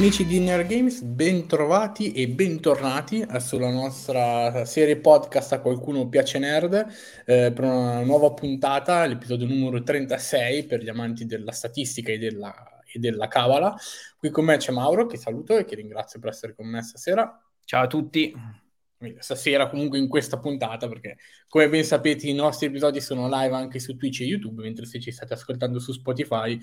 Amici di Nerd Games, bentrovati e bentornati sulla nostra serie podcast A qualcuno piace nerd eh, per una nuova puntata, l'episodio numero 36 per gli amanti della statistica e della, e della cavala. Qui con me c'è Mauro, che saluto e che ringrazio per essere con me stasera. Ciao a tutti stasera comunque in questa puntata perché come ben sapete i nostri episodi sono live anche su Twitch e YouTube mentre se ci state ascoltando su Spotify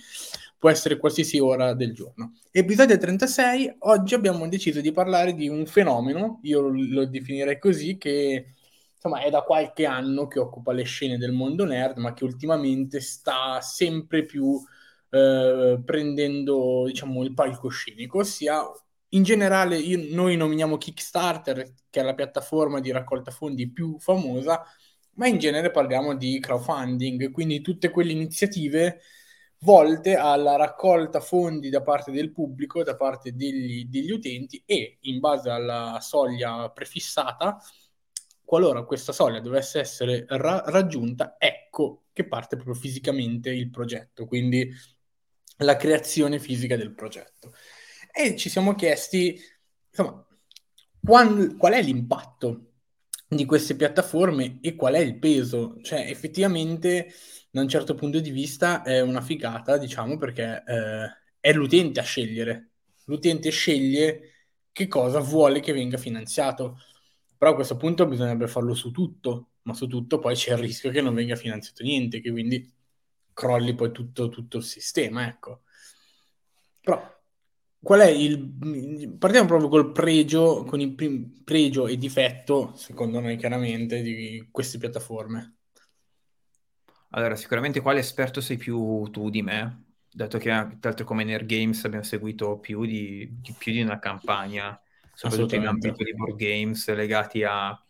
può essere qualsiasi ora del giorno. Episodio 36 oggi abbiamo deciso di parlare di un fenomeno io lo, definirei così che insomma è da qualche anno che occupa le scene del mondo nerd ma che ultimamente sta sempre più eh, prendendo diciamo il palcoscenico ossia in generale io, noi nominiamo Kickstarter, che è la piattaforma di raccolta fondi più famosa, ma in genere parliamo di crowdfunding, quindi tutte quelle iniziative volte alla raccolta fondi da parte del pubblico, da parte degli, degli utenti e in base alla soglia prefissata, qualora questa soglia dovesse essere ra- raggiunta, ecco che parte proprio fisicamente il progetto, quindi la creazione fisica del progetto e ci siamo chiesti, insomma, qual, qual è l'impatto di queste piattaforme e qual è il peso? Cioè, effettivamente, da un certo punto di vista, è una figata, diciamo, perché eh, è l'utente a scegliere. L'utente sceglie che cosa vuole che venga finanziato. Però a questo punto bisognerebbe farlo su tutto, ma su tutto poi c'è il rischio che non venga finanziato niente, che quindi crolli poi tutto, tutto il sistema, ecco. Però qual è il... Partiamo proprio col pregio, con il prim... pregio e difetto, secondo noi chiaramente, di queste piattaforme. Allora, sicuramente quale esperto sei più tu di me, dato che tra l'altro come Nerd Games abbiamo seguito più di, di, più di una campagna, soprattutto in ambito di board games legati a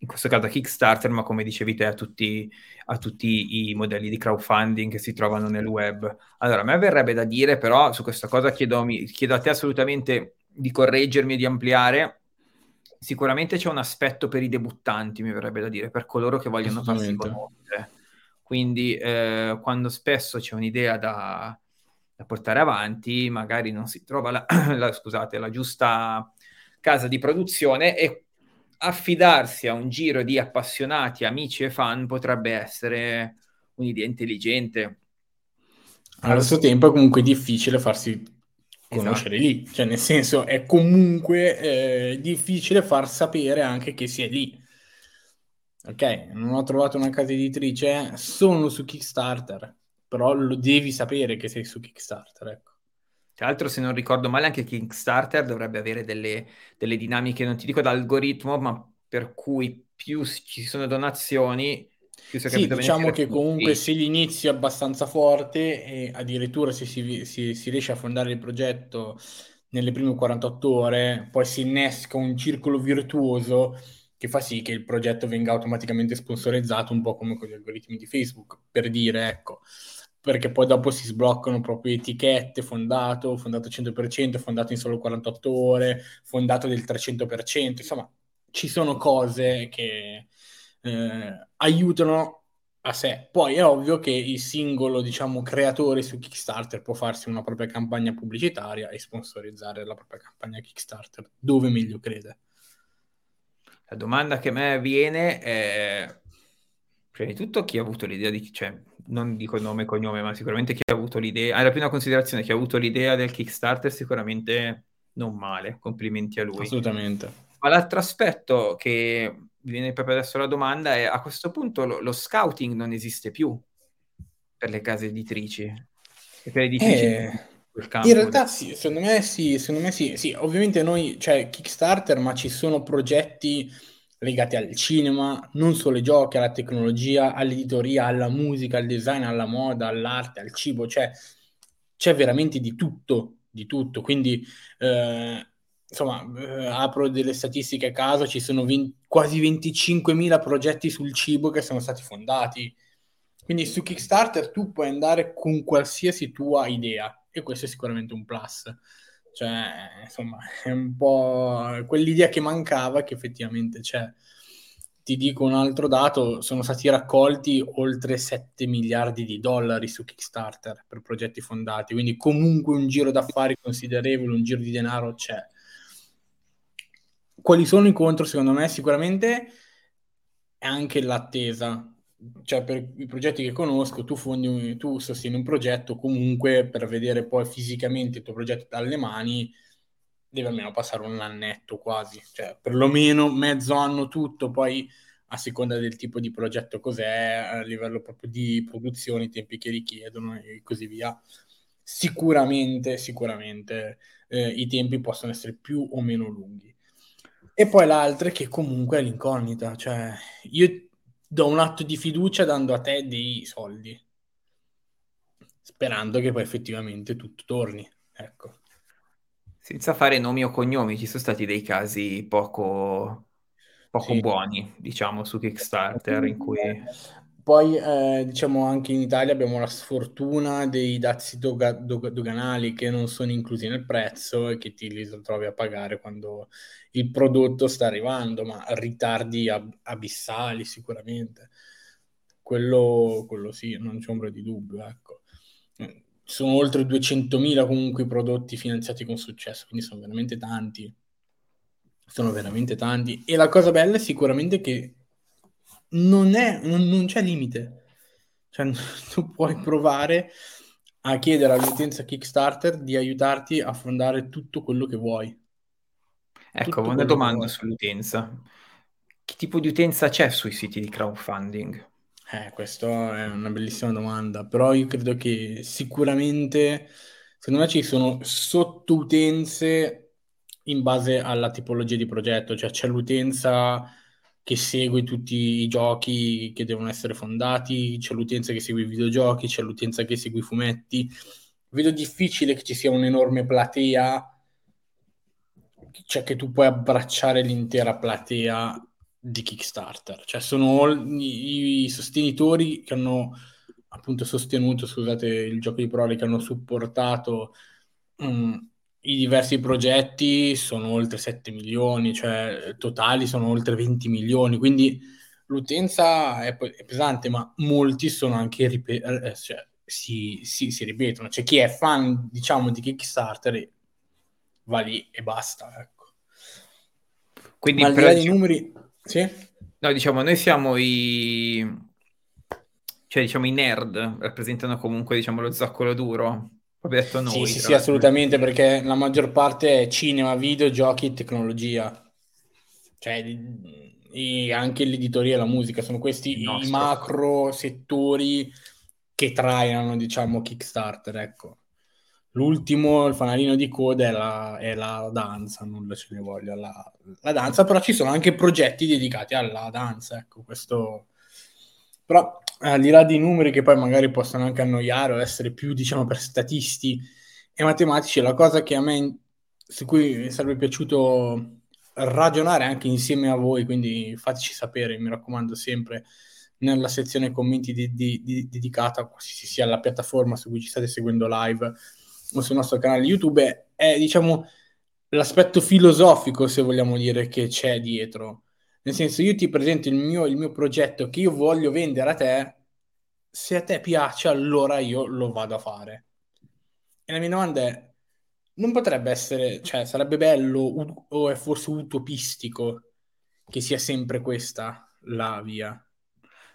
in questo caso a Kickstarter, ma come dicevi te a tutti, a tutti, i modelli di crowdfunding che si trovano nel web. Allora, a me verrebbe da dire, però su questa cosa chiedo, chiedo a te assolutamente di correggermi e di ampliare. Sicuramente c'è un aspetto per i debuttanti, mi verrebbe da dire, per coloro che vogliono farsi conoscere. Quindi eh, quando spesso c'è un'idea da, da, portare avanti, magari non si trova la, la, scusate, la giusta casa di produzione e affidarsi a un giro di appassionati, amici e fan potrebbe essere un'idea intelligente. Allo stesso tempo è comunque difficile farsi conoscere esatto. lì, cioè nel senso è comunque eh, difficile far sapere anche che si è lì. Ok, non ho trovato una casa editrice, sono su Kickstarter, però lo devi sapere che sei su Kickstarter, ecco. Tra l'altro, se non ricordo male, anche Kickstarter dovrebbe avere delle, delle dinamiche, non ti dico d'algoritmo, ma per cui più ci sono donazioni, più si sì, diciamo che comunque se l'inizio è abbastanza forte e addirittura se si, si, si, riesce a fondare il progetto nelle prime 48 ore, poi si innesca un circolo virtuoso che fa sì che il progetto venga automaticamente sponsorizzato, un po' come con gli algoritmi di Facebook, per dire, ecco, perché poi dopo si sbloccano proprio etichette, fondato, fondato 100%, fondato in solo 48 ore, fondato del 300%, insomma, ci sono cose che eh, aiutano a sé. Poi è ovvio che il singolo, diciamo, creatore su Kickstarter può farsi una propria campagna pubblicitaria e sponsorizzare la propria campagna Kickstarter, dove meglio crede. La domanda che a me viene è, prima di tutto, chi ha avuto l'idea di... Cioè, non dico nome e cognome, ma sicuramente chi ha avuto l'idea, era più una considerazione, chi ha avuto l'idea del Kickstarter sicuramente non male, complimenti a lui. Assolutamente. Ma l'altro aspetto che viene proprio adesso la domanda è a questo punto lo, lo scouting non esiste più per le case editrici e per editrici eh... In realtà sì, secondo me sì, secondo me sì, sì, ovviamente noi, cioè Kickstarter, ma ci sono progetti legati al cinema, non solo ai giochi, alla tecnologia, all'editoria, alla musica, al design, alla moda, all'arte, al cibo, cioè c'è veramente di tutto, di tutto. Quindi, eh, insomma, eh, apro delle statistiche a caso, ci sono 20, quasi 25.000 progetti sul cibo che sono stati fondati. Quindi su Kickstarter tu puoi andare con qualsiasi tua idea e questo è sicuramente un plus. Cioè, insomma, è un po' quell'idea che mancava che effettivamente c'è. ti dico un altro dato, sono stati raccolti oltre 7 miliardi di dollari su Kickstarter per progetti fondati, quindi comunque un giro d'affari considerevole, un giro di denaro c'è. Quali sono i contro? Secondo me sicuramente è anche l'attesa. Cioè, per i progetti che conosco, tu, fondi, tu sostieni un progetto comunque per vedere poi fisicamente il tuo progetto dalle mani, deve almeno passare un annetto quasi, cioè perlomeno mezzo anno tutto, poi a seconda del tipo di progetto cos'è, a livello proprio di produzione, i tempi che richiedono e così via. Sicuramente, sicuramente eh, i tempi possono essere più o meno lunghi. E poi l'altro è che comunque è l'incognita, cioè io do un atto di fiducia dando a te dei soldi, sperando che poi effettivamente tutto torni, ecco. Senza fare nomi o cognomi, ci sono stati dei casi poco, poco sì. buoni, diciamo, su Kickstarter in cui... Poi, eh, diciamo, anche in Italia abbiamo la sfortuna dei dazi doga- dog- doganali che non sono inclusi nel prezzo e che ti li trovi a pagare quando il prodotto sta arrivando, ma ritardi ab- abissali sicuramente. Quello, quello sì, non c'è ombra di dubbio, ecco sono oltre 200.000 comunque i prodotti finanziati con successo, quindi sono veramente tanti. Sono veramente tanti. E la cosa bella è sicuramente che non, è, non, non c'è limite. Cioè, tu puoi provare a chiedere all'utenza Kickstarter di aiutarti a fondare tutto quello che vuoi. Ecco, una domanda sull'utenza. Che tipo di utenza c'è sui siti di crowdfunding? Eh, questa è una bellissima domanda, però io credo che sicuramente, secondo me ci sono sottoutenze in base alla tipologia di progetto, cioè c'è l'utenza che segue tutti i giochi che devono essere fondati, c'è l'utenza che segue i videogiochi, c'è l'utenza che segue i fumetti. Vedo difficile che ci sia un'enorme platea, cioè che tu puoi abbracciare l'intera platea di Kickstarter, cioè sono i, sostenitori che hanno appunto sostenuto, scusate, il gioco di parole, che hanno supportato um, i diversi progetti sono oltre 7 milioni, cioè totali sono oltre 20 milioni, quindi l'utenza è, è pesante, ma molti sono anche ripet- eh, cioè, si, si, si, ripetono. C'è chi è fan, diciamo, di Kickstarter va lì e basta, ecco. Quindi ma al di là dei numeri sì? No, diciamo, noi siamo i... cioè, diciamo, i nerd, rappresentano comunque, diciamo, lo zoccolo duro. Detto noi. Sì, sì, sì, assolutamente, perché la maggior parte è cinema, videogiochi, tecnologia. Cioè, anche l'editoria e la musica, sono questi i macro settori che trainano, diciamo, Kickstarter, ecco. L'ultimo, il fanalino di coda è la, è la danza, nulla ce ne voglia la, la, danza, però ci sono anche progetti dedicati alla danza, ecco, questo... Però al di là dei numeri che poi magari possono anche annoiare o essere più, diciamo, per statisti e matematici, la cosa che a me, su cui mi sarebbe piaciuto ragionare anche insieme a voi, quindi fateci sapere, mi raccomando sempre, nella sezione commenti di, di, di, dedicata, qualsiasi sia la piattaforma su cui ci state seguendo live, o sul nostro canale YouTube è, diciamo, l'aspetto filosofico, se vogliamo dire, che c'è dietro. Nel senso, io ti presento il mio, il mio progetto che io voglio vendere a te, se a te piace, allora io lo vado a fare. E la mia domanda è, non potrebbe essere, cioè, sarebbe bello o è forse utopistico che sia sempre questa la via?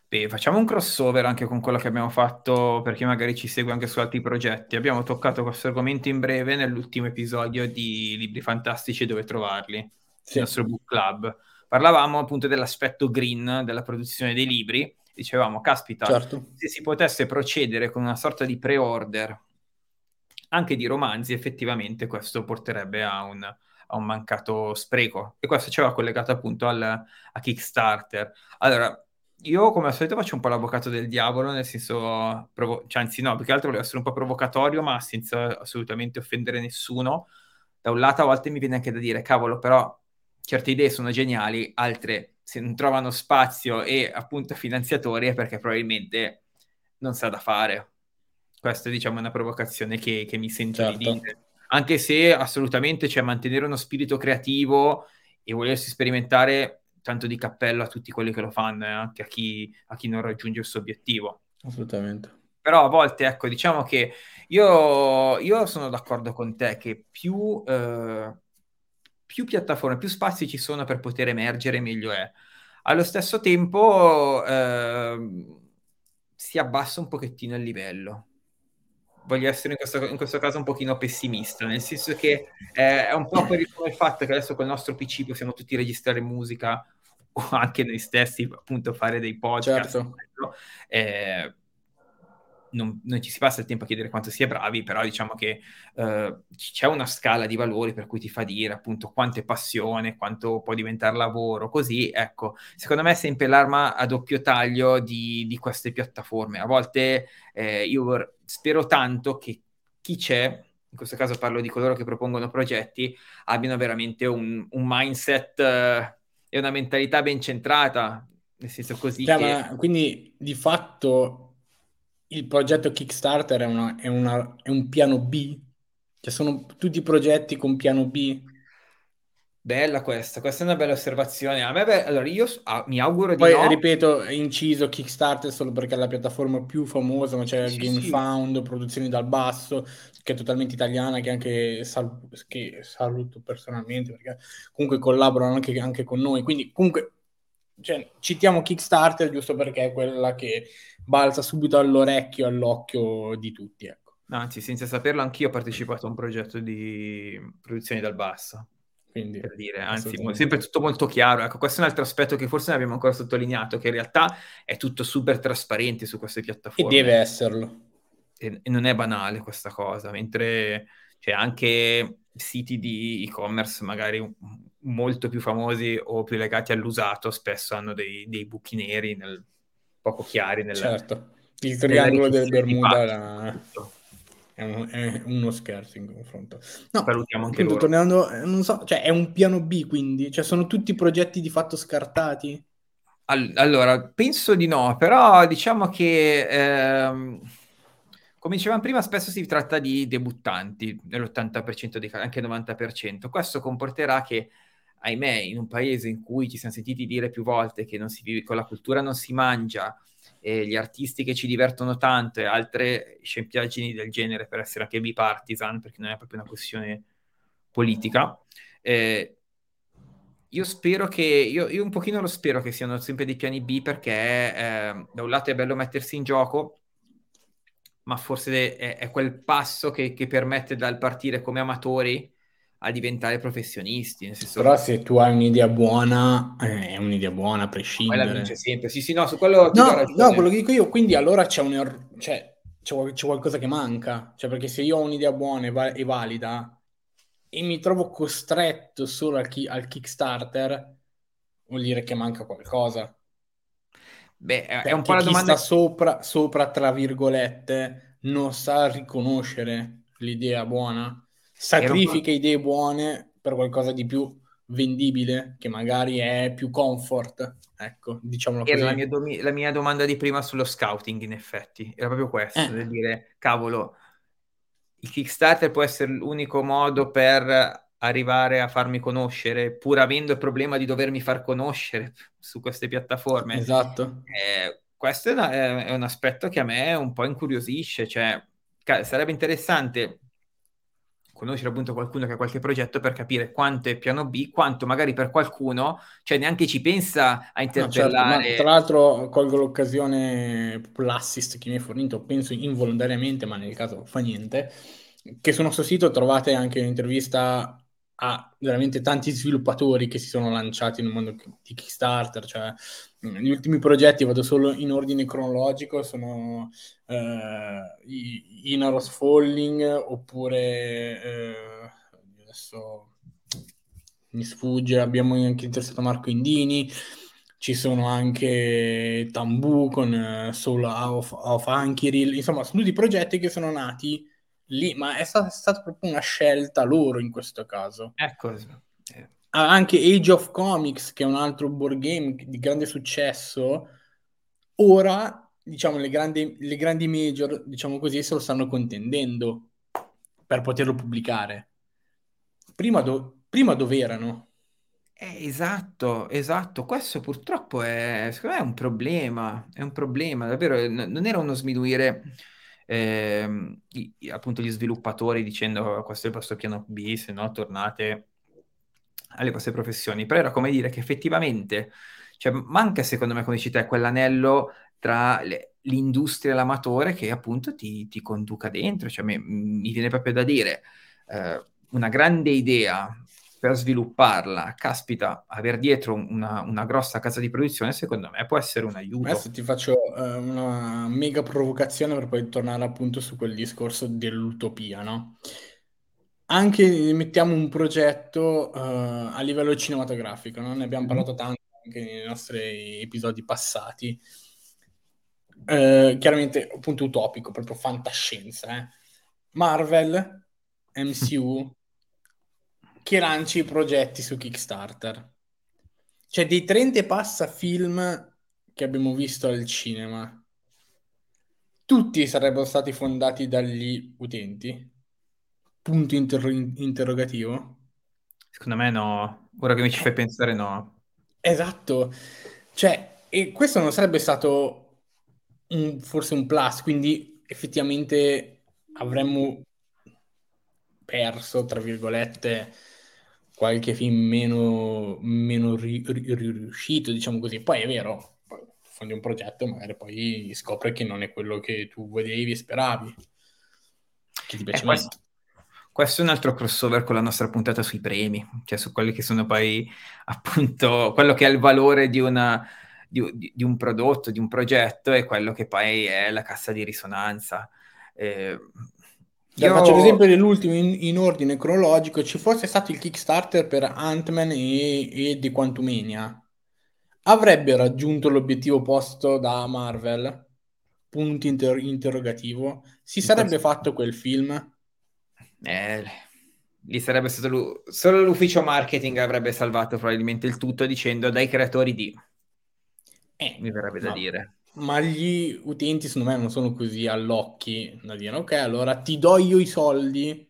Beh, facciamo un crossover anche con quello che abbiamo fatto per chi magari ci segue anche su altri progetti. Abbiamo toccato questo argomento in breve nell'ultimo episodio di Libri Fantastici e dove trovarli, sì. il nostro book club. Parlavamo appunto dell'aspetto green della produzione dei libri. Dicevamo, caspita, certo. se si potesse procedere con una sorta di pre-order anche di romanzi, effettivamente questo porterebbe a un, a un mancato spreco. E questo ci aveva collegato appunto al, a Kickstarter. Allora, io come al solito faccio un po' l'avvocato del diavolo, nel senso, provo- cioè, anzi no, più che altro volevo essere un po' provocatorio, ma senza assolutamente offendere nessuno. Da un lato a volte mi viene anche da dire, cavolo, però certe idee sono geniali, altre se non trovano spazio e appunto finanziatori è perché probabilmente non sa da fare. Questa diciamo, è una provocazione che, che mi sento certo. di dire. Anche se assolutamente c'è cioè, mantenere uno spirito creativo e volersi sperimentare tanto di cappello a tutti quelli che lo fanno e anche a chi, a chi non raggiunge il suo obiettivo. Assolutamente. Però a volte, ecco, diciamo che io, io sono d'accordo con te che più, eh, più piattaforme, più spazi ci sono per poter emergere, meglio è. Allo stesso tempo eh, si abbassa un pochettino il livello. Voglio essere in questo, in questo caso un pochino pessimista, nel senso che eh, è un po' per il, fatto che adesso con il nostro PC possiamo tutti registrare musica o anche noi stessi appunto fare dei podcast. Certo. Eh, non, non, ci si passa il tempo a chiedere quanto si è bravi, però diciamo che eh, c'è una scala di valori per cui ti fa dire appunto quanto è passione, quanto può diventare lavoro, così ecco, secondo me è sempre l'arma a doppio taglio di, di queste piattaforme. A volte eh, io spero tanto che chi c'è, in questo caso parlo di coloro che propongono progetti, abbiano veramente un, un mindset eh, e una mentalità ben centrata, nel senso così. Cioè, che... quindi di fatto il progetto Kickstarter è, una, è, una, è un piano B? Cioè sono tutti progetti con piano B? Bella questa, questa è una bella osservazione. A me, beh, allora io ah, mi auguro di Poi, no. ripeto, inciso Kickstarter solo perché è la piattaforma più famosa, ma c'è sì, GameFound, sì. Produzioni dal Basso, che è totalmente italiana, che anche sal- che saluto personalmente, perché comunque collaborano anche, anche con noi. Quindi, comunque, cioè, citiamo Kickstarter giusto perché è quella che balza subito all'orecchio, all'occhio di tutti. Ecco. Anzi, senza saperlo, anch'io ho partecipato a un progetto di produzioni dal basso. Quindi, per dire, anzi, sempre tutto molto chiaro. Ecco, questo è un altro aspetto che forse non abbiamo ancora sottolineato, che in realtà è tutto super trasparente su queste piattaforme. E deve esserlo. E, e non è banale questa cosa, mentre c'è anche siti di e-commerce magari molto più famosi o più legati all'usato spesso hanno dei, dei buchi neri nel, poco chiari. Nella, certo, il triangolo del Bermuda la... è, un, è, uno scherzo in confronto. No, Salutiamo anche appunto, tornando, eh, non so, cioè è un piano B quindi? Cioè sono tutti progetti di fatto scartati? All- allora, penso di no, però diciamo che... Ehm come dicevamo prima, spesso si tratta di debuttanti, nell'80% dei casi, anche il 90%. Questo comporterà che, ahimè, in un paese in cui ci siamo sentiti dire più volte che vive, con la cultura non si mangia, e gli artisti che ci divertono tanto e altre scempiaggini del genere per essere anche bipartisan, perché non è proprio una questione politica, eh, io spero che, io, io, un pochino lo spero che siano sempre dei piani B perché eh, da un lato è bello mettersi in gioco, ma forse è, è quel passo che, che, permette dal partire come amatori a diventare professionisti. Nel senso Però se tu hai un'idea buona, eh, è un'idea buona a prescindere. Poi vince sempre. Sì, sì, no, su quello... No, no, quello che dico io, quindi allora c'è un... Er- cioè, c'è, c'è, qualcosa che manca. Cioè, perché se io ho un'idea buona e, va- e valida e mi trovo costretto solo al, chi- al Kickstarter, vuol dire che manca qualcosa. Beh, è un po' la chi domanda... sta sopra, sopra, tra virgolette, non sa riconoscere l'idea buona, sacrifica idee buone per qualcosa di più vendibile, che magari è più comfort. Ecco, diciamolo così. Era la mia, domi- la mia domanda di prima sullo scouting, in effetti. Era proprio questo, eh. dire, cavolo, il Kickstarter può essere l'unico modo per arrivare a farmi conoscere, pur avendo il problema di dovermi far conoscere su queste piattaforme. Esatto. Eh, questo è, una, è, un aspetto che a me un po' incuriosisce, cioè ca- sarebbe interessante conoscere appunto qualcuno che ha qualche progetto per capire quanto è piano B, quanto magari per qualcuno, cioè neanche ci pensa a interpellare. No, certo, tra l'altro colgo l'occasione, l'assist che mi hai fornito, penso involontariamente, ma nel caso fa niente, che sul nostro sito trovate anche un'intervista a veramente tanti sviluppatori che si sono lanciati nel mondo di Kickstarter, cioè gli ultimi progetti, vado solo in ordine cronologico, sono eh, Inaros Falling oppure eh, adesso mi sfugge, abbiamo anche interessato Marco Indini, ci sono anche Tambu con uh, Soul of, of Ankiril, insomma sono tutti progetti che sono nati lì, ma è stata, è stata proprio una scelta loro in questo caso. Ecco. Eh. Anche Age of Comics, che è un altro board game di grande successo, ora, diciamo, le grandi, le grandi major, diciamo così, se lo stanno contendendo per poterlo pubblicare. Prima, do, prima dove erano? Eh, esatto, esatto. Questo purtroppo è, secondo me, è un problema. È un problema, davvero. n- non era uno sminuire i- appunto gli sviluppatori dicendo questo è il vostro piano B, se no tornate alle vostre professioni. Però era come dire che effettivamente, cioè, manca secondo me, come dici te, quell'anello tra le- l'industria e l'amatore che appunto ti, ti conduca dentro. Cioè, mi, mi viene proprio da dire, eh, una grande idea per svilupparla, caspita, aver dietro una, una, grossa casa di produzione, secondo me può essere un aiuto. Adesso ti faccio uh, una mega provocazione per poi tornare appunto su quel discorso dell'utopia, no? Anche mettiamo un progetto uh, a livello cinematografico, no? ne abbiamo mm-hmm. parlato tanto anche nei nostri episodi passati. Uh, chiaramente appunto utopico, proprio fantascienza. Eh? Marvel, MCU, che lanci i progetti su Kickstarter. Cioè, dei 30 e passa film che abbiamo visto al cinema, tutti sarebbero stati fondati dagli utenti? Punto inter- interrogativo. Secondo me no. Ora che mi ci fai pensare, no. Esatto. Cioè, e questo non sarebbe stato un, forse un plus, quindi effettivamente avremmo perso, tra virgolette, qualche film meno, meno ri, ri, riuscito, diciamo così. Poi è vero, fondi un progetto, magari poi scopri che non è quello che tu volevi e speravi. Che ti piace eh, questo, questo, è un altro crossover con la nostra puntata sui premi, cioè su quelli che sono poi appunto quello che è il valore di una. Di, di, un prodotto, di un progetto e quello che poi è la cassa di risonanza. Eh, io... Faccio l'esempio dell'ultimo in, in, ordine cronologico. Ci fosse stato il Kickstarter per Ant-Man e, e The Quantumania, avrebbe raggiunto l'obiettivo posto da Marvel? Punto inter- interrogativo. Si sarebbe fatto quel film? Eh, lì sarebbe stato lu- solo l'ufficio marketing avrebbe salvato probabilmente il tutto dicendo dai creatori di... Eh, mi verrebbe no. da dire ma gli utenti secondo me non sono così all'occhi da dire ok allora ti do io i soldi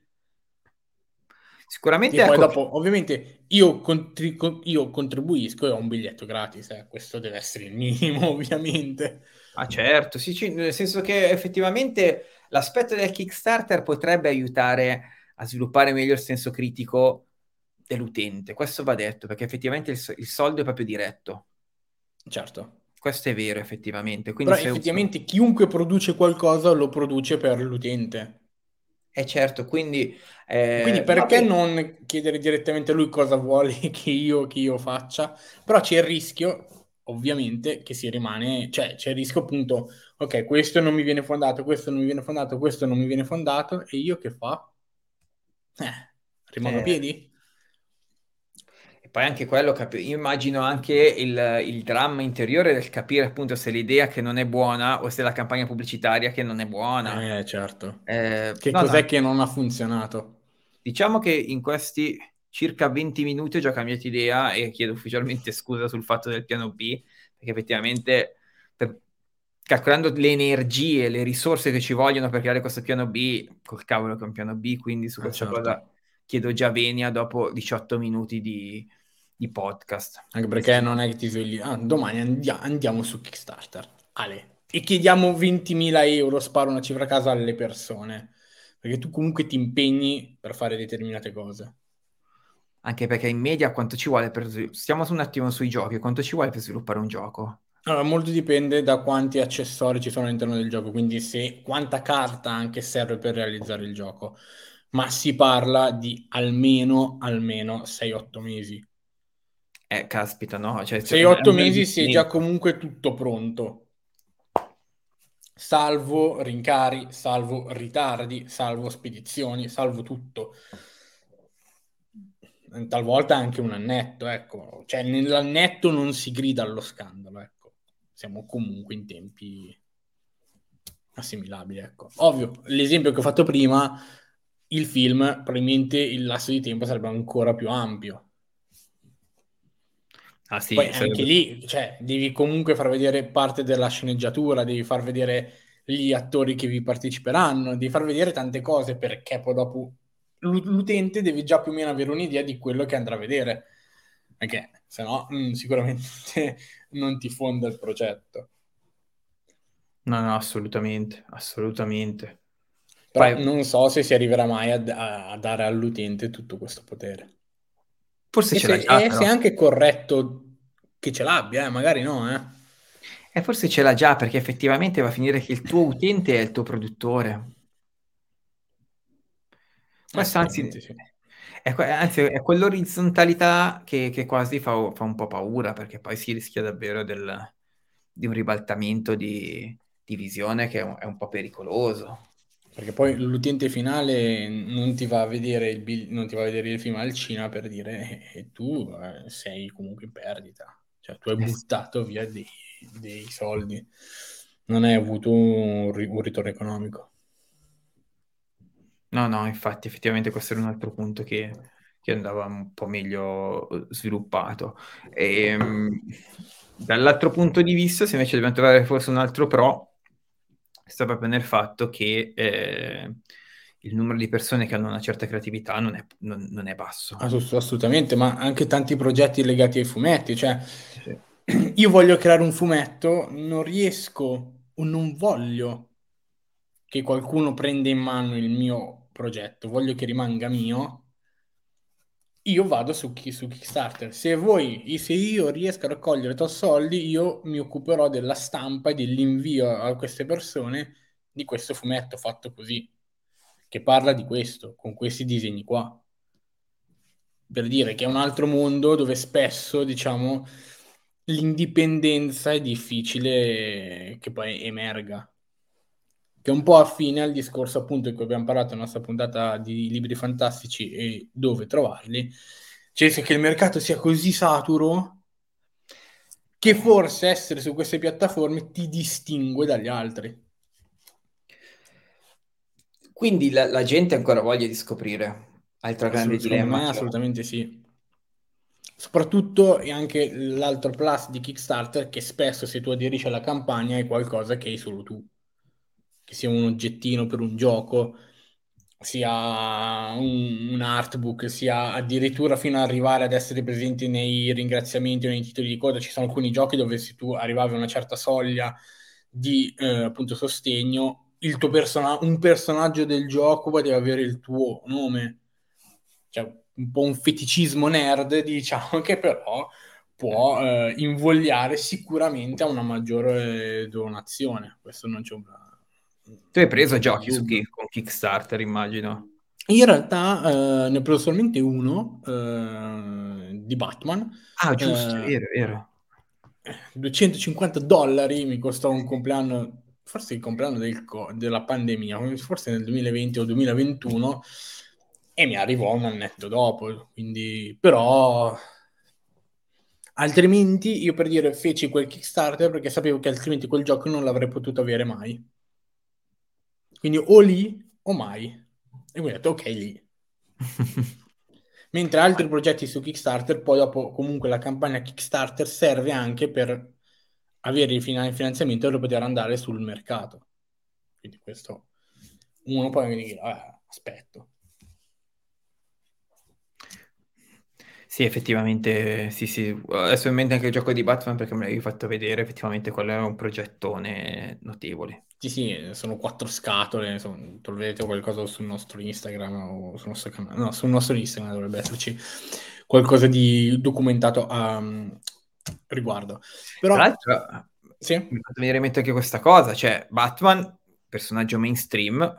sicuramente e poi ecco... dopo ovviamente io, contri- io, contribuisco e ho un biglietto gratis eh. questo deve essere il minimo ovviamente ah certo sì, sì, nel senso che effettivamente l'aspetto del Kickstarter potrebbe aiutare a sviluppare meglio il senso critico dell'utente questo va detto perché effettivamente il, il soldo è proprio diretto certo questo è vero effettivamente. Quindi Però effettivamente uso... chiunque produce qualcosa lo produce per l'utente. Eh certo, quindi... Eh, quindi perché vabbè. non chiedere direttamente a lui cosa vuole che io, che io faccia? Però c'è il rischio, ovviamente, che si rimane... Cioè c'è il rischio appunto, ok, questo non mi viene fondato, questo non mi viene fondato, questo non mi viene fondato, e io che fa? Eh, rimango eh. a piedi? poi anche quello, capi- immagino anche il, il, dramma interiore del capire appunto se l'idea che non è buona o se la campagna pubblicitaria che non è buona. Eh, certo. Eh, che no, cos'è no. che non ha funzionato? Diciamo che in questi circa 20 minuti ho già cambiato idea e chiedo ufficialmente scusa sul fatto del piano B, perché effettivamente per, calcolando le energie, le risorse che ci vogliono per creare questo piano B, col cavolo che è un piano B, quindi su ah, questa certo. cosa chiedo già venia dopo 18 minuti di, di podcast. Anche perché non è che ti svegli, ah, domani andiamo, andiamo su Kickstarter, Ale, e chiediamo 20.000 euro, sparo una cifra a caso alle persone, perché tu comunque ti impegni per fare determinate cose. Anche perché in media quanto ci vuole per... Stiamo un attimo sui giochi, quanto ci vuole per sviluppare un gioco? Allora, molto dipende da quanti accessori ci sono all'interno del gioco, quindi se quanta carta anche serve per realizzare il gioco, ma si parla di almeno, almeno 6-8 mesi. Eh, caspita, no? Cioè, 6-8 mesi si è già comunque tutto pronto. Salvo rincari, salvo ritardi, salvo spedizioni, salvo tutto. Talvolta anche un annetto, ecco. Cioè, nell'annetto non si grida allo scandalo, ecco. Siamo comunque in tempi assimilabili, ecco. Ovvio, l'esempio che ho fatto prima, il film, probabilmente il lasso di tempo sarebbe ancora più ampio Ah, sì, Poi anche lì, cioè, devi comunque far vedere parte della sceneggiatura, devi far vedere gli attori che vi parteciperanno, devi far vedere tante cose perché poi dopo l'utente deve già più o meno avere un'idea di quello che andrà a vedere. perché se no mh, mm, sicuramente non ti fonda il progetto. No, no, assolutamente, assolutamente. Però Poi, non so se si arriverà mai a, a dare all'utente tutto questo potere. Forse e ce se, l'ha già, E se è anche corretto che ce l'abbia, eh, magari no, eh. E forse ce l'ha già, perché effettivamente va a finire che il tuo utente è il tuo produttore. Questo anzi, sì. è, anzi, è quell'orizzontalità che, che quasi fa, fa, un po' paura, perché poi si rischia davvero del, di un ribaltamento di, di visione che è un, è un po' pericoloso. Perché poi l'utente finale non ti va a vedere il, non ti va a vedere il film al cinema per dire e eh, tu eh, sei comunque in perdita. Cioè tu hai eh buttato via dei, dei soldi, non hai avuto un, un ritorno economico. No, no, infatti effettivamente questo era un altro punto che, che andava un po' meglio eh, sviluppato. E, ehm, dall'altro punto di vista, se invece dobbiamo trovare forse un altro pro, sta proprio nel fatto che eh, il numero di persone che hanno una certa creatività non è, non, non è basso. assolutamente, ma anche tanti progetti legati ai fumetti. Cioè, sì. io voglio creare un fumetto, non riesco o non voglio che qualcuno prenda in mano il mio progetto, voglio che rimanga mio. Io vado su, su Kickstarter. Se voi, se io riesco a raccogliere tot soldi, io mi occuperò della stampa e dell'invio a queste persone di questo fumetto fatto così, che parla di questo, con questi disegni qua. Per dire che è un altro mondo dove spesso, diciamo, l'indipendenza è difficile che poi emerga. Che è un po' affine al discorso appunto di cui abbiamo parlato nella nostra puntata di libri fantastici e dove trovarli. Cioè che il mercato sia così saturo che forse essere su queste piattaforme ti distingue dagli altri. Quindi la, la gente ha ancora voglia di scoprire. Altro grande dilemma. Me, assolutamente sì. Soprattutto e anche l'altro plus di Kickstarter che spesso se tu aderisci alla campagna è qualcosa che hai solo tu. Che sia un oggettino per un gioco, sia un, un artbook, sia addirittura fino ad arrivare ad essere presenti nei ringraziamenti o nei titoli di coda. Ci sono alcuni giochi dove se tu arrivavi a una certa soglia di eh, appunto sostegno, il tuo person- un personaggio del gioco poteva avere il tuo nome. Cioè, un po' un feticismo nerd, diciamo, che però può eh, invogliare sicuramente a una maggiore donazione. Questo non c'è un... Tu hai preso giochi su, con Kickstarter, immagino. In realtà eh, ne ho preso solamente uno eh, di Batman. Ah, giusto, eh, vero, vero. 250 dollari mi costò un compleanno, forse il compleanno del, della pandemia, forse nel 2020 o 2021 e mi arrivò un annetto dopo, quindi però altrimenti io per dire feci quel Kickstarter perché sapevo che altrimenti quel gioco non l'avrei potuto avere mai. Quindi o lì o mai. E quindi ho detto ok lì. Mentre altri progetti su Kickstarter, poi dopo comunque la campagna Kickstarter serve anche per avere il finanziamento per poter andare sul mercato. Quindi questo uno poi mi dice, ah, aspetto. Sì, effettivamente, sì, sì. Adesso in mente anche il gioco di Batman perché me l'avevi fatto vedere, effettivamente quello era un progettone notevole. Sì, sì, sono quattro scatole, insomma, troverete qualcosa sul nostro Instagram o sul nostro canale, no, sul nostro Instagram dovrebbe esserci qualcosa di documentato a um, riguardo. Però, Tra l'altro, sì? mi fa venire in mente anche questa cosa, cioè Batman, personaggio mainstream,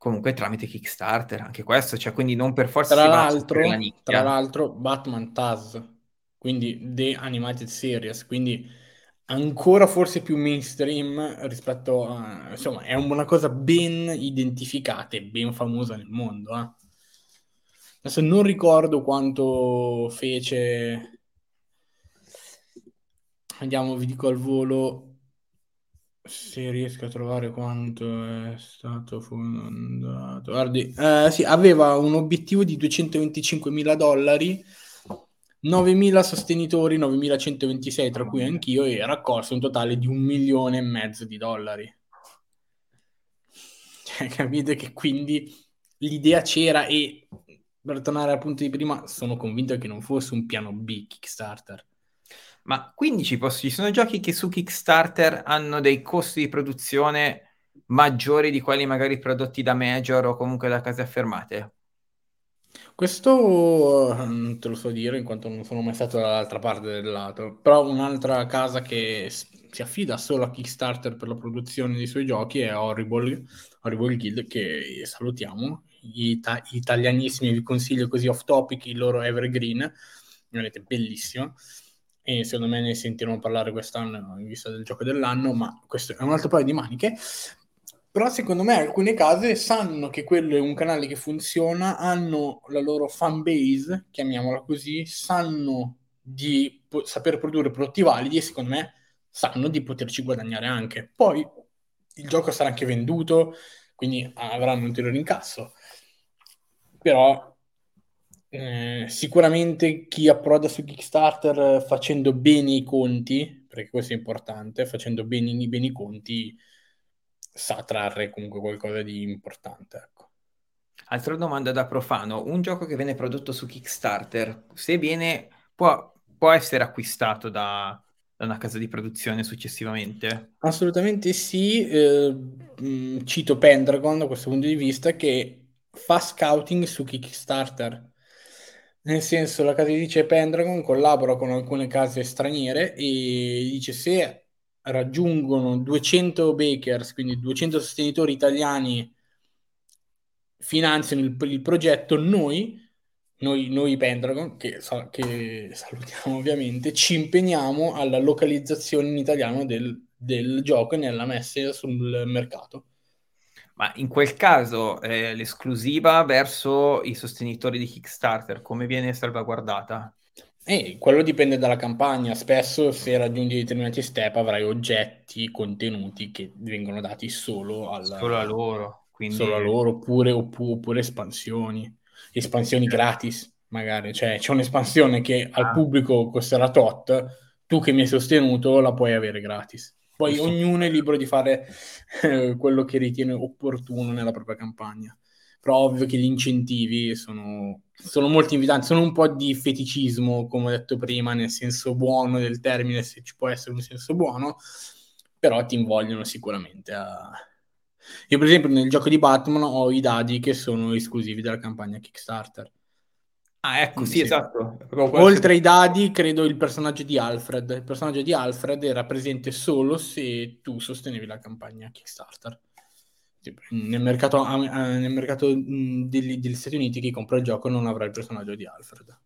comunque tramite Kickstarter, anche questo, cioè quindi non per forza tra l'altro, tra l'altro Batman Taz, quindi The Animated Series, quindi ancora forse più mainstream rispetto a, insomma, è una cosa ben identificata e ben famosa nel mondo. Eh. Adesso non ricordo quanto fece, andiamo, vi dico al volo, se riesco a trovare quanto è stato fondato. Guardi, eh, sì, aveva un obiettivo di 225 mila dollari, 9.000 sostenitori, 9.126 tra cui anch'io, e raccolse un totale di un milione e mezzo di dollari. Cioè, capite che quindi l'idea c'era e per tornare al punto di prima, sono convinto che non fosse un piano B Kickstarter. Ma quindi ci, posso, ci sono giochi che su Kickstarter hanno dei costi di produzione maggiori di quelli magari prodotti da Major o comunque da case affermate? Questo non te lo so dire in quanto non sono mai stato dall'altra parte del lato, però un'altra casa che si affida solo a Kickstarter per la produzione dei suoi giochi è Horrible, Horrible Guild che salutiamo, gli ita- italianissimi, vi consiglio così off topic il loro Evergreen, vedete bellissimo e secondo me ne sentiremo parlare quest'anno in vista del gioco dell'anno, ma questo è un altro paio di maniche. Però secondo me alcune case sanno che quello è un canale che funziona, hanno la loro fan base, chiamiamola così, sanno di po- saper produrre prodotti validi e secondo me sanno di poterci guadagnare anche. Poi il gioco sarà anche venduto, quindi avranno un ulteriore incasso. Però eh, sicuramente chi approda su Kickstarter facendo bene i conti, perché questo è importante, facendo bene, bene i conti sa trarre comunque qualcosa di importante. Ecco. Altra domanda da profano, un gioco che viene prodotto su Kickstarter, se viene, può, può essere acquistato da, da, una casa di produzione successivamente? Assolutamente sì, eh, cito Pendragon da questo punto di vista che fa scouting su Kickstarter. Nel senso, la casa editrice Pendragon collabora con alcune case straniere e dice se raggiungono 200 bakers, quindi 200 sostenitori italiani finanziano il, il progetto, noi, noi, noi Pendragon, che, che, salutiamo ovviamente, ci impegniamo alla localizzazione in italiano del, del gioco e nella messa sul mercato. Ma in quel caso eh, l'esclusiva verso i sostenitori di Kickstarter, come viene salvaguardata? Eh, quello dipende dalla campagna. Spesso se raggiungi determinati step avrai oggetti, contenuti che vengono dati solo, alla, solo a loro. Quindi... Solo a loro, oppure, oppure, espansioni. Espansioni gratis, magari. Cioè, c'è un'espansione che ah. al pubblico costerà tot, tu che mi hai sostenuto la puoi avere gratis. Poi Giusto. ognuno è libero di fare eh, quello che ritiene opportuno nella propria campagna però ovvio che gli incentivi sono, sono molto invitanti, sono un po' di feticismo, come ho detto prima, nel senso buono del termine, se ci può essere un senso buono, però ti invogliono sicuramente a... Io per esempio nel gioco di Batman ho i dadi che sono esclusivi della campagna Kickstarter. Ah, ecco, sì, sì. esatto. Oltre ai dadi, credo il personaggio di Alfred. Il personaggio di Alfred era presente solo se tu sostenevi la campagna Kickstarter nel mercato, nel mercato degli, degli, Stati Uniti chi compra il gioco non avrà il personaggio di Alfred.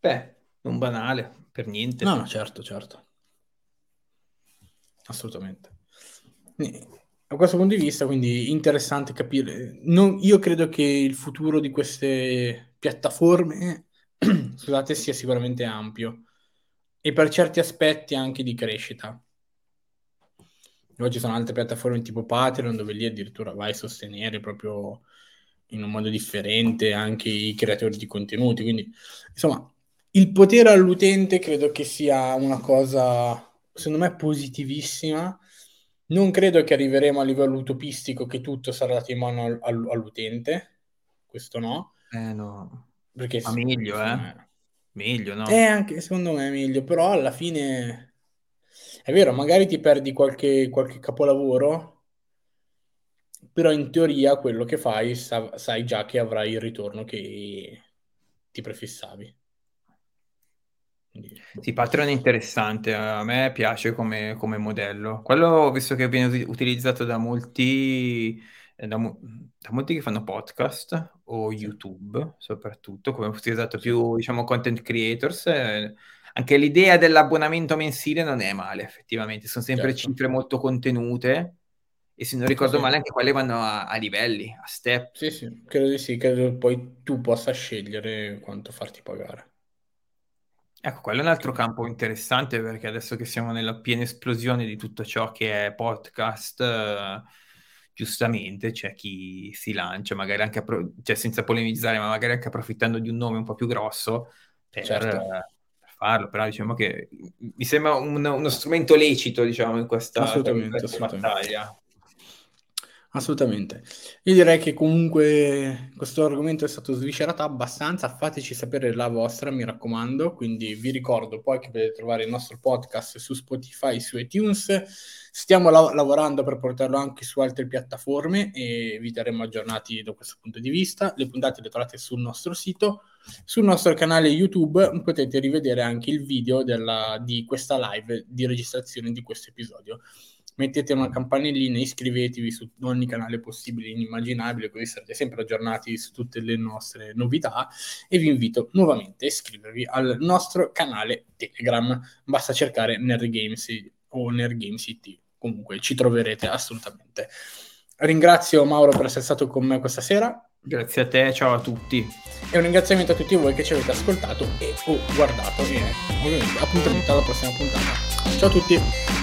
Beh, non banale, per niente. No, no, certo, certo. Assolutamente. A questo punto di vista, quindi, interessante capire. Non, io credo che il futuro di queste piattaforme, scusate, sia sicuramente ampio e per certi aspetti anche di crescita Oggi ci sono altre piattaforme tipo Patreon dove lì addirittura vai a sostenere proprio in un modo differente anche i creatori di contenuti. Quindi, insomma, il potere all'utente credo che sia una cosa, secondo me, positivissima. Non credo che arriveremo a livello utopistico che tutto sarà dato in mano all- all- all'utente. Questo no. Eh no. Perché Ma meglio, eh? Me... Meglio, no? Eh, anche secondo me è meglio, però alla fine è vero, magari ti perdi qualche, qualche capolavoro, però in teoria quello che fai sa- sai già che avrai il ritorno che ti prefissavi. Quindi, Sì, Patreon è interessante, a me piace come, come modello. Quello, visto che viene utilizzato da molti, eh, da, da molti che fanno podcast o YouTube, soprattutto, come utilizzato più, diciamo, content creators, eh, anche l'idea dell'abbonamento mensile non è male, effettivamente. Sono sempre certo. cifre molto contenute e se non ricordo sì. male anche quelle vanno a, a, livelli, a step. Sì, sì, credo di sì, credo che poi tu possa scegliere quanto farti pagare. Ecco, quello è un altro campo interessante perché adesso che siamo nella piena esplosione di tutto ciò che è podcast, eh, giustamente c'è chi si lancia, magari anche, appro- cioè senza polemizzare, ma magari anche approfittando di un nome un po' più grosso per, certo. eh, farlo, però diciamo che mi sembra un, uno strumento lecito, diciamo, in questa, in questa battaglia. Assolutamente. Io direi che comunque questo argomento è stato sviscerato abbastanza, fateci sapere la vostra, mi raccomando, quindi vi ricordo poi che potete trovare il nostro podcast su Spotify, su iTunes, stiamo la- lavorando per portarlo anche su altre piattaforme e vi terremo aggiornati da questo punto di vista, le puntate le trovate sul nostro sito, sul nostro canale YouTube potete rivedere anche il video della, di questa live di registrazione di questo episodio mettete una campanellina, iscrivetevi su ogni canale possibile e inimmaginabile, così sarete sempre aggiornati su tutte le nostre novità e vi invito nuovamente a iscrivervi al nostro canale Telegram, basta cercare Nerd Games o Nerd Games IT, comunque ci troverete assolutamente. Ringrazio Mauro per essere stato con me questa sera. Grazie a te, ciao a tutti. E un ringraziamento a tutti voi che ci avete ascoltato e o guardato. E ovviamente appuntamento alla prossima puntata. Ciao a tutti.